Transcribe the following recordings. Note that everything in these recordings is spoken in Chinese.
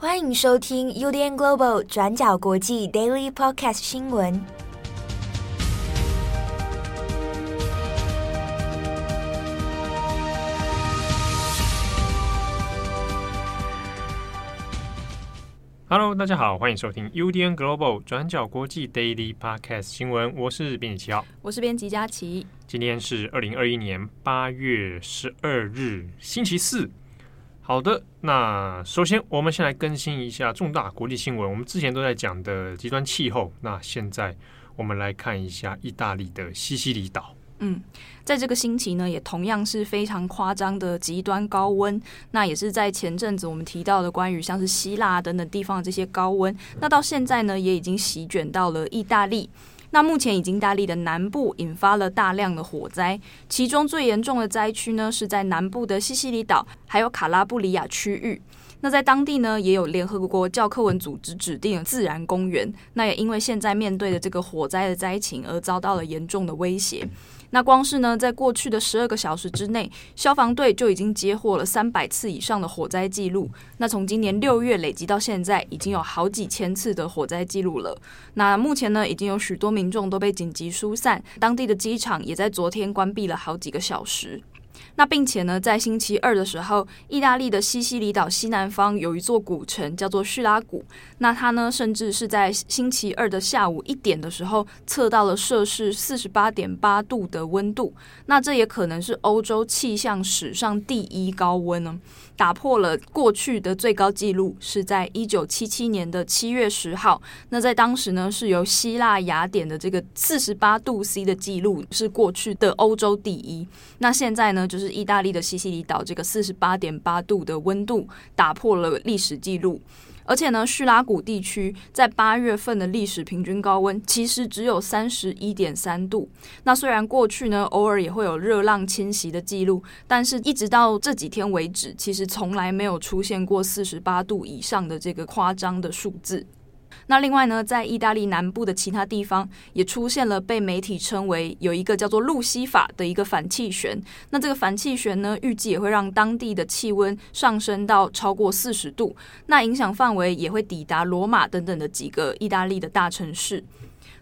欢迎收听 UDN Global 转角国际 Daily Podcast 新闻。Hello，大家好，欢迎收听 UDN Global 转角国际 Daily Podcast 新闻。我是编辑七号，我是编辑佳琪。今天是二零二一年八月十二日，星期四。好的，那首先我们先来更新一下重大国际新闻。我们之前都在讲的极端气候，那现在我们来看一下意大利的西西里岛。嗯，在这个星期呢，也同样是非常夸张的极端高温。那也是在前阵子我们提到的关于像是希腊等等地方的这些高温，那到现在呢，也已经席卷到了意大利。那目前已经大力的南部引发了大量的火灾，其中最严重的灾区呢，是在南部的西西里岛，还有卡拉布里亚区域。那在当地呢，也有联合国教科文组织指定的自然公园。那也因为现在面对的这个火灾的灾情，而遭到了严重的威胁。那光是呢，在过去的十二个小时之内，消防队就已经接获了三百次以上的火灾记录。那从今年六月累积到现在，已经有好几千次的火灾记录了。那目前呢，已经有许多民众都被紧急疏散，当地的机场也在昨天关闭了好几个小时。那并且呢，在星期二的时候，意大利的西西里岛西南方有一座古城叫做叙拉古。那它呢，甚至是在星期二的下午一点的时候，测到了摄氏四十八点八度的温度。那这也可能是欧洲气象史上第一高温呢，打破了过去的最高纪录，是在一九七七年的七月十号。那在当时呢，是由希腊雅典的这个四十八度 C 的记录是过去的欧洲第一。那现在呢，就是。意大利的西西里岛这个四十八点八度的温度打破了历史记录，而且呢，叙拉古地区在八月份的历史平均高温其实只有三十一点三度。那虽然过去呢，偶尔也会有热浪侵袭的记录，但是一直到这几天为止，其实从来没有出现过四十八度以上的这个夸张的数字。那另外呢，在意大利南部的其他地方也出现了被媒体称为有一个叫做路西法的一个反气旋。那这个反气旋呢，预计也会让当地的气温上升到超过四十度。那影响范围也会抵达罗马等等的几个意大利的大城市。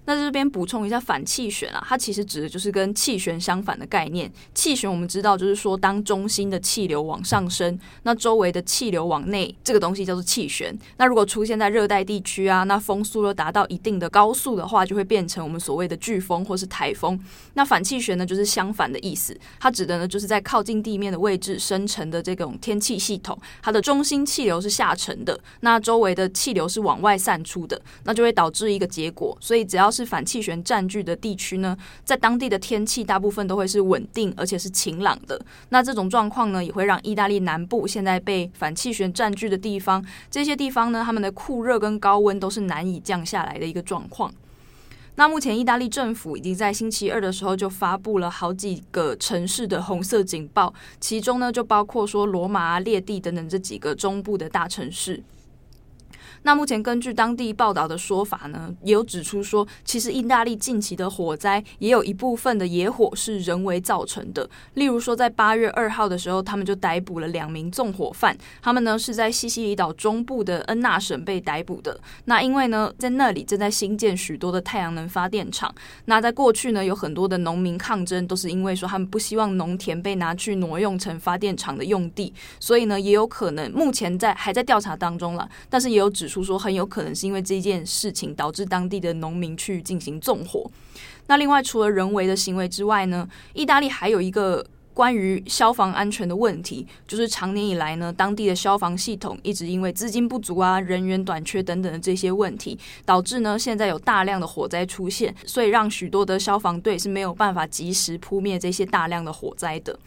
那这边补充一下反气旋啊，它其实指的就是跟气旋相反的概念。气旋我们知道就是说，当中心的气流往上升，那周围的气流往内，这个东西叫做气旋。那如果出现在热带地区啊，那风速又达到一定的高速的话，就会变成我们所谓的飓风或是台风。那反气旋呢，就是相反的意思，它指的呢就是在靠近地面的位置生成的这种天气系统，它的中心气流是下沉的，那周围的气流是往外散出的，那就会导致一个结果。所以只要是反气旋占据的地区呢，在当地的天气大部分都会是稳定而且是晴朗的。那这种状况呢，也会让意大利南部现在被反气旋占据的地方，这些地方呢，他们的酷热跟高温都是难以降下来的一个状况。那目前意大利政府已经在星期二的时候就发布了好几个城市的红色警报，其中呢就包括说罗马啊、列地等等这几个中部的大城市。那目前根据当地报道的说法呢，也有指出说，其实意大利近期的火灾也有一部分的野火是人为造成的。例如说，在八月二号的时候，他们就逮捕了两名纵火犯，他们呢是在西西里岛中部的恩纳省被逮捕的。那因为呢，在那里正在新建许多的太阳能发电厂。那在过去呢，有很多的农民抗争，都是因为说他们不希望农田被拿去挪用成发电厂的用地，所以呢，也有可能目前在还在调查当中了，但是也有指出。说很有可能是因为这件事情导致当地的农民去进行纵火。那另外除了人为的行为之外呢，意大利还有一个关于消防安全的问题，就是长年以来呢，当地的消防系统一直因为资金不足啊、人员短缺等等的这些问题，导致呢现在有大量的火灾出现，所以让许多的消防队是没有办法及时扑灭这些大量的火灾的。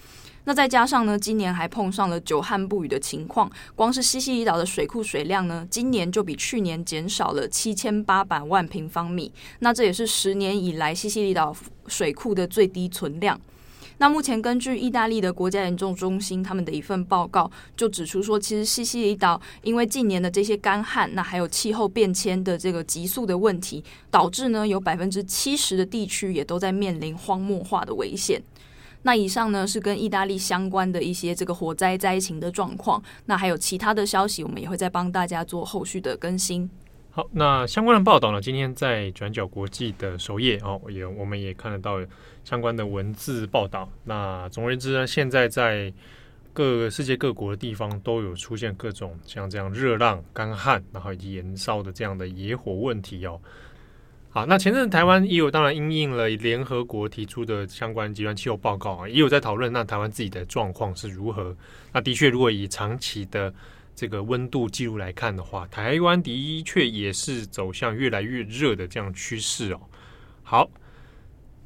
那再加上呢，今年还碰上了久旱不雨的情况，光是西西里岛的水库水量呢，今年就比去年减少了七千八百万平方米。那这也是十年以来西西里岛水库的最低存量。那目前根据意大利的国家严重中心他们的一份报告，就指出说，其实西西里岛因为近年的这些干旱，那还有气候变迁的这个急速的问题，导致呢有百分之七十的地区也都在面临荒漠化的危险。那以上呢是跟意大利相关的一些这个火灾灾情的状况。那还有其他的消息，我们也会再帮大家做后续的更新。好，那相关的报道呢，今天在转角国际的首页哦，也我们也看得到相关的文字报道。那总而言之呢，现在在各世界各国的地方都有出现各种像这样热浪、干旱，然后以及燃烧的这样的野火问题哦。好，那前阵台湾也有当然因应了联合国提出的相关极端气候报告啊，也有在讨论那台湾自己的状况是如何。那的确，如果以长期的这个温度记录来看的话，台湾的确也是走向越来越热的这样趋势哦。好，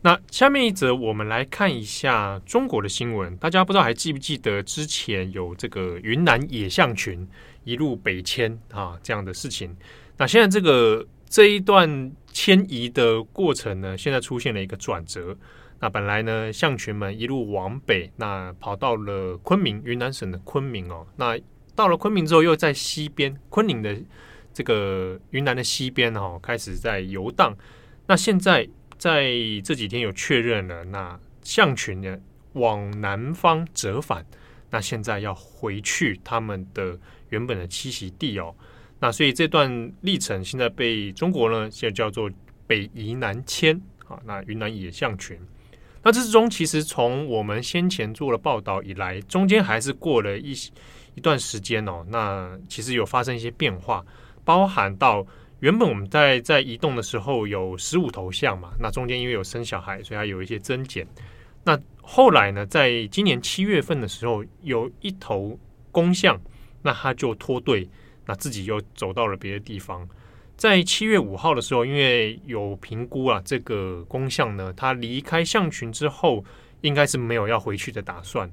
那下面一则我们来看一下中国的新闻，大家不知道还记不记得之前有这个云南野象群一路北迁啊这样的事情？那现在这个。这一段迁移的过程呢，现在出现了一个转折。那本来呢，象群们一路往北，那跑到了昆明，云南省的昆明哦。那到了昆明之后，又在西边，昆明的这个云南的西边哦，开始在游荡。那现在在这几天有确认了，那象群呢往南方折返，那现在要回去他们的原本的栖息地哦。那所以这段历程现在被中国呢，现在叫做北移南迁啊。那云南野象群，那这之中其实从我们先前做了报道以来，中间还是过了一一段时间哦。那其实有发生一些变化，包含到原本我们在在移动的时候有十五头象嘛，那中间因为有生小孩，所以它有一些增减。那后来呢，在今年七月份的时候，有一头公象，那它就脱队。那自己又走到了别的地方，在七月五号的时候，因为有评估啊，这个公象呢，它离开象群之后，应该是没有要回去的打算。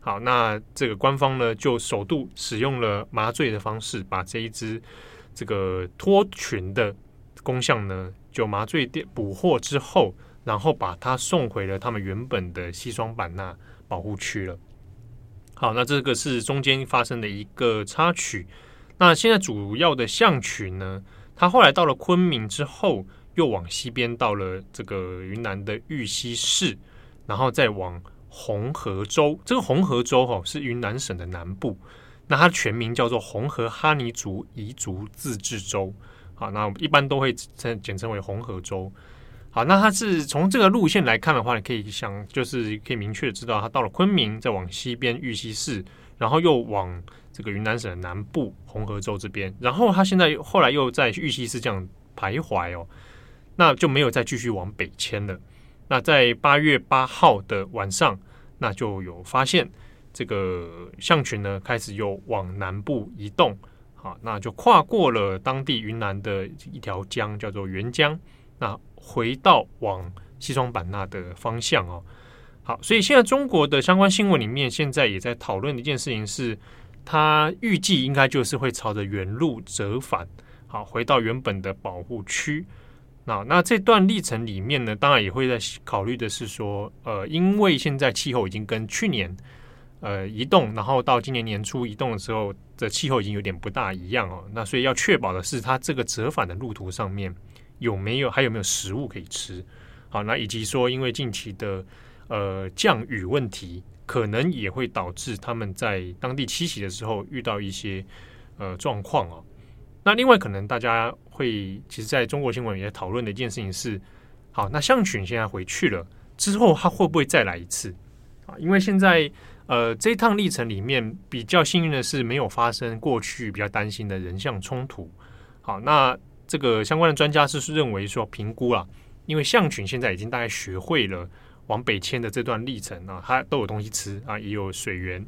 好，那这个官方呢，就首度使用了麻醉的方式，把这一只这个脱群的公象呢，就麻醉捕捕获之后，然后把它送回了他们原本的西双版纳保护区了。好，那这个是中间发生的一个插曲。那现在主要的象群呢，它后来到了昆明之后，又往西边到了这个云南的玉溪市，然后再往红河州。这个红河州哈是云南省的南部，那它全名叫做红河哈尼族彝族自治州。好，那一般都会称简称为红河州。好，那它是从这个路线来看的话，你可以想，就是可以明确知道，它到了昆明，再往西边玉溪市，然后又往。这个云南省的南部红河州这边，然后他现在后来又在玉溪市这样徘徊哦，那就没有再继续往北迁了。那在八月八号的晚上，那就有发现这个象群呢开始又往南部移动，好，那就跨过了当地云南的一条江，叫做沅江，那回到往西双版纳的方向哦。好，所以现在中国的相关新闻里面，现在也在讨论的一件事情是。他预计应该就是会朝着原路折返，好，回到原本的保护区。那那这段历程里面呢，当然也会在考虑的是说，呃，因为现在气候已经跟去年呃移动，然后到今年年初移动的时候的气候已经有点不大一样哦。那所以要确保的是，它这个折返的路途上面有没有还有没有食物可以吃？好，那以及说，因为近期的呃降雨问题。可能也会导致他们在当地栖息的时候遇到一些呃状况哦。那另外，可能大家会其实在中国新闻也讨论的一件事情是：好，那象群现在回去了之后，它会不会再来一次啊？因为现在呃这一趟历程里面比较幸运的是没有发生过去比较担心的人象冲突。好，那这个相关的专家是认为说评估了，因为象群现在已经大概学会了。往北迁的这段历程啊，它都有东西吃啊，也有水源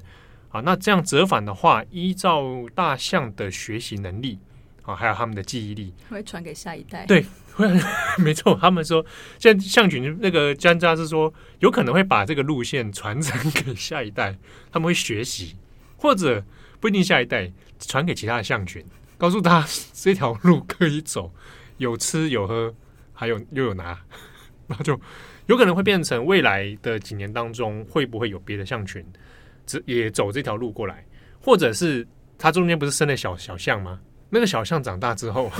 啊。那这样折返的话，依照大象的学习能力啊，还有他们的记忆力，会传给下一代。对，会 没错。他们说，现在象群那个专家是说，有可能会把这个路线传承给下一代，他们会学习，或者不一定下一代传给其他的象群，告诉他 这条路可以走，有吃有喝，还有又有拿，那就。有可能会变成未来的几年当中，会不会有别的象群，这也走这条路过来，或者是它中间不是生了小小象吗？那个小象长大之后，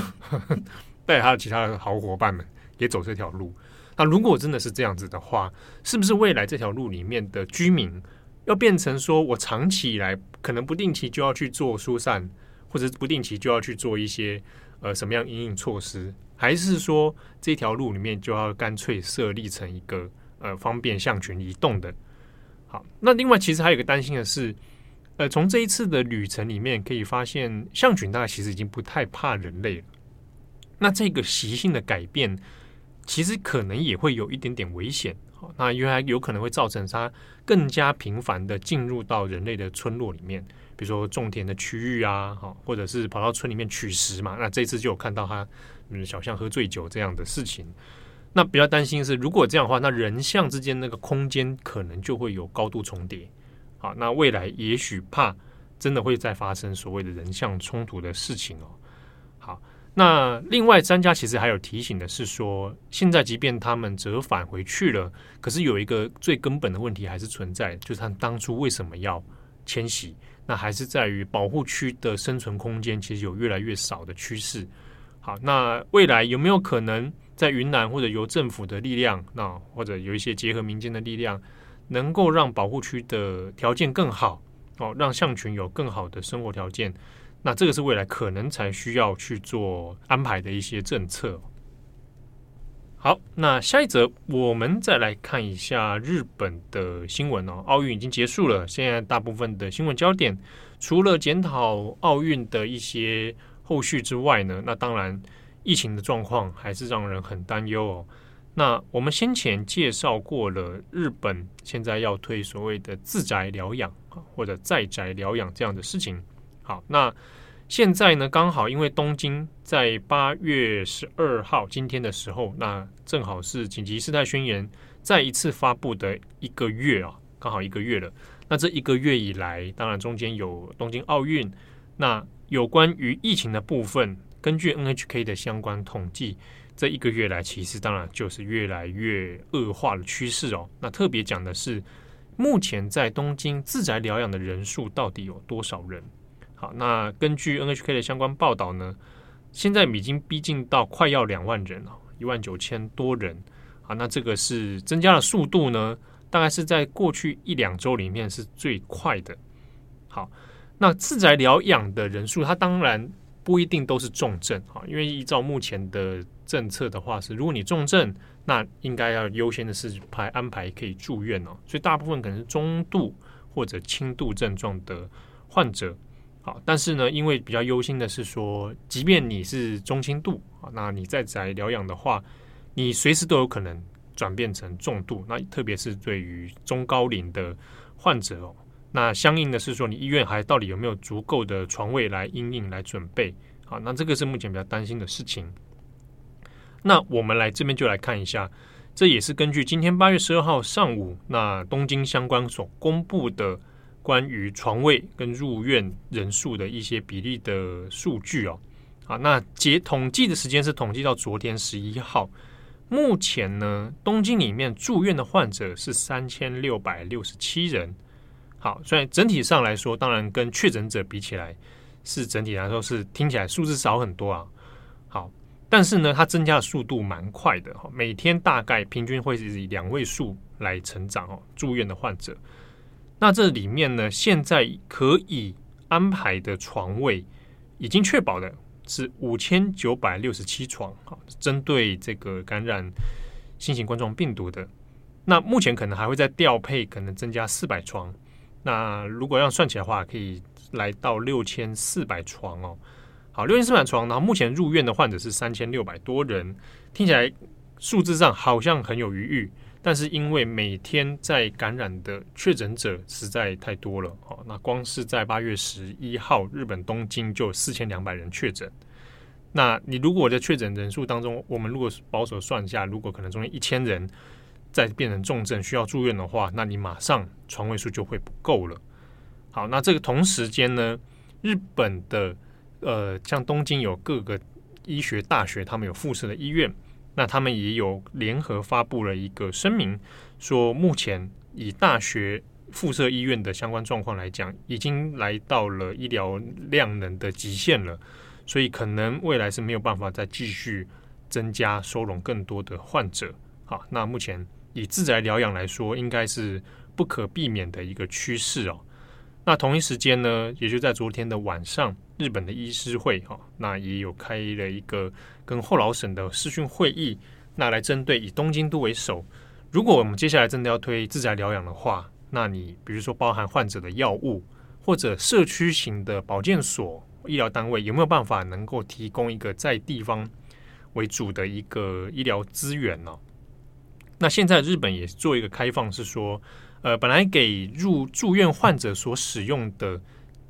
带它的其他的好伙伴们也走这条路。那如果真的是这样子的话，是不是未来这条路里面的居民要变成说我长期以来可能不定期就要去做疏散，或者不定期就要去做一些呃什么样因应措施，还是说这条路里面就要干脆设立成一个呃方便象群移动的？好，那另外其实还有一个担心的是，呃，从这一次的旅程里面可以发现，象群大概其实已经不太怕人类了。那这个习性的改变，其实可能也会有一点点危险。好，那原来有可能会造成它更加频繁的进入到人类的村落里面，比如说种田的区域啊，好，或者是跑到村里面取食嘛。那这次就有看到它嗯小象喝醉酒这样的事情。那比较担心是，如果这样的话，那人象之间那个空间可能就会有高度重叠。好，那未来也许怕真的会再发生所谓的人象冲突的事情哦。好。那另外，专家其实还有提醒的是说，现在即便他们折返回去了，可是有一个最根本的问题还是存在，就是他们当初为什么要迁徙？那还是在于保护区的生存空间其实有越来越少的趋势。好，那未来有没有可能在云南或者由政府的力量，那或者有一些结合民间的力量，能够让保护区的条件更好？哦，让象群有更好的生活条件？那这个是未来可能才需要去做安排的一些政策。好，那下一则我们再来看一下日本的新闻哦。奥运已经结束了，现在大部分的新闻焦点除了检讨奥运的一些后续之外呢，那当然疫情的状况还是让人很担忧哦。那我们先前介绍过了，日本现在要推所谓的自宅疗养，或者在宅疗养这样的事情。好，那现在呢，刚好因为东京在八月十二号今天的时候，那正好是紧急事态宣言再一次发布的一个月啊，刚好一个月了。那这一个月以来，当然中间有东京奥运，那有关于疫情的部分，根据 NHK 的相关统计，这一个月来其实当然就是越来越恶化的趋势哦。那特别讲的是，目前在东京自宅疗养的人数到底有多少人？好，那根据 NHK 的相关报道呢，现在已经逼近到快要两万人了，一万九千多人。好，那这个是增加的速度呢，大概是在过去一两周里面是最快的。好，那自宅疗养的人数，它当然不一定都是重症啊，因为依照目前的政策的话是，如果你重症，那应该要优先的是排安排可以住院哦，所以大部分可能是中度或者轻度症状的患者。好，但是呢，因为比较忧心的是说，即便你是中轻度啊，那你在宅疗养的话，你随时都有可能转变成重度。那特别是对于中高龄的患者哦，那相应的是说，你医院还到底有没有足够的床位来应应来准备？好，那这个是目前比较担心的事情。那我们来这边就来看一下，这也是根据今天八月十二号上午，那东京相关所公布的。关于床位跟入院人数的一些比例的数据哦，好，那截统计的时间是统计到昨天十一号。目前呢，东京里面住院的患者是三千六百六十七人。好，所以整体上来说，当然跟确诊者比起来，是整体来说是听起来数字少很多啊。好，但是呢，它增加的速度蛮快的哈，每天大概平均会是以两位数来成长哦，住院的患者。那这里面呢，现在可以安排的床位已经确保的是五千九百六十七床，好，针对这个感染新型冠状病毒的。那目前可能还会再调配，可能增加四百床。那如果要算起来的话，可以来到六千四百床哦。好，六千四百床，然后目前入院的患者是三千六百多人，听起来数字上好像很有余裕。但是因为每天在感染的确诊者实在太多了，哦，那光是在八月十一号，日本东京就四千两百人确诊。那你如果在确诊人数当中，我们如果保守算一下，如果可能中间一千人再变成重症需要住院的话，那你马上床位数就会不够了。好，那这个同时间呢，日本的呃，像东京有各个医学大学，他们有附设的医院。那他们也有联合发布了一个声明，说目前以大学附设医院的相关状况来讲，已经来到了医疗量能的极限了，所以可能未来是没有办法再继续增加收容更多的患者。好，那目前以自宅疗养来说，应该是不可避免的一个趋势哦。那同一时间呢，也就在昨天的晚上，日本的医师会哈，那也有开了一个跟后劳省的视讯会议，那来针对以东京都为首，如果我们接下来真的要推自宅疗养的话，那你比如说包含患者的药物或者社区型的保健所、医疗单位，有没有办法能够提供一个在地方为主的一个医疗资源呢？那现在日本也做一个开放，是说，呃，本来给入住院患者所使用的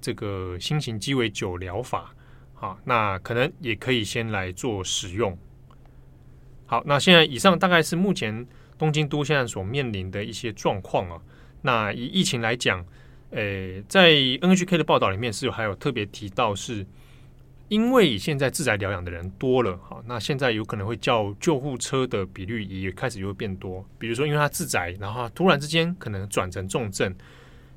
这个新型鸡尾酒疗法，啊，那可能也可以先来做使用。好，那现在以上大概是目前东京都现在所面临的一些状况啊。那以疫情来讲，呃，在 NHK 的报道里面是有还有特别提到，是因为现在自宅疗养的人多了，好，那现在有可能会叫救护车的比率也开始就会变多。比如说，因为他自宅，然后突然之间可能转成重症，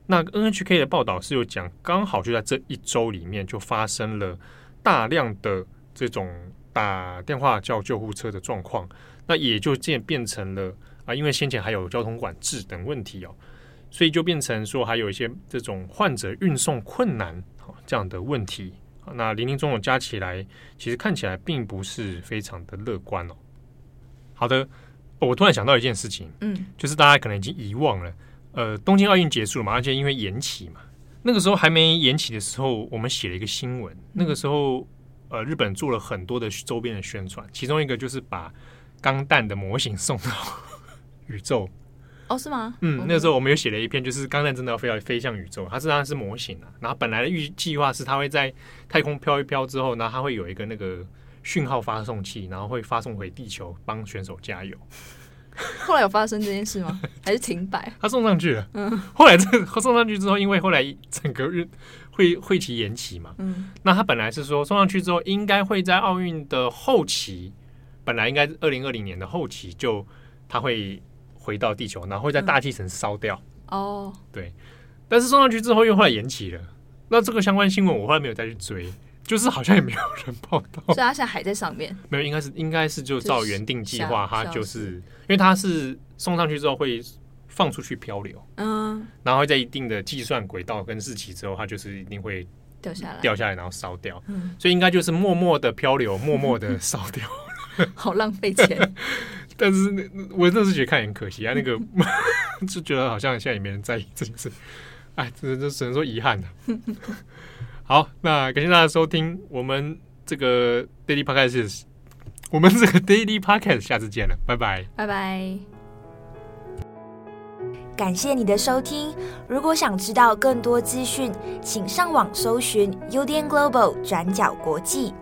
那 NHK 的报道是有讲，刚好就在这一周里面就发生了大量的这种打电话叫救护车的状况，那也就渐变成了啊，因为先前还有交通管制等问题哦。所以就变成说，还有一些这种患者运送困难这样的问题。那林林总总加起来，其实看起来并不是非常的乐观哦。好的，我突然想到一件事情，嗯，就是大家可能已经遗忘了，呃，东京奥运结束了嘛，而且因为延期嘛，那个时候还没延期的时候，我们写了一个新闻。那个时候，呃，日本做了很多的周边的宣传，其中一个就是把钢弹的模型送到 宇宙。哦，是吗？嗯，那个时候我们有写了一篇，就是钢弹真的要飞要飞向宇宙，它实际上是模型啊。然后本来的预计划是它会在太空飘一飘之后，然后它会有一个那个讯号发送器，然后会发送回地球帮选手加油。后来有发生这件事吗？还是停摆？他送上去了。嗯。后来这送上去之后，因为后来整个日会会期延期嘛。嗯。那他本来是说送上去之后，应该会在奥运的后期，本来应该是二零二零年的后期就他会。回到地球，然后会在大气层烧掉。哦、嗯，对，但是送上去之后又后来延期了。那这个相关新闻我后来没有再去追，就是好像也没有人报道。所以它现在还在上面？没有，应该是应该是就照原定计划，它就是因为它是送上去之后会放出去漂流，嗯，然后会在一定的计算轨道跟日期之后，它就是一定会掉下来，掉下来然后烧掉。嗯，所以应该就是默默的漂流，默默的 烧掉。好浪费钱。但是那我真的是觉得看很可惜啊，那个 就觉得好像现在也没人在意这件事，哎，这这只能说遗憾了。好，那感谢大家收听我们这个 Daily Podcast，我们这个 Daily Podcast，下次见了，拜拜，拜拜。感谢你的收听，如果想知道更多资讯，请上网搜寻 UDN Global 转角国际。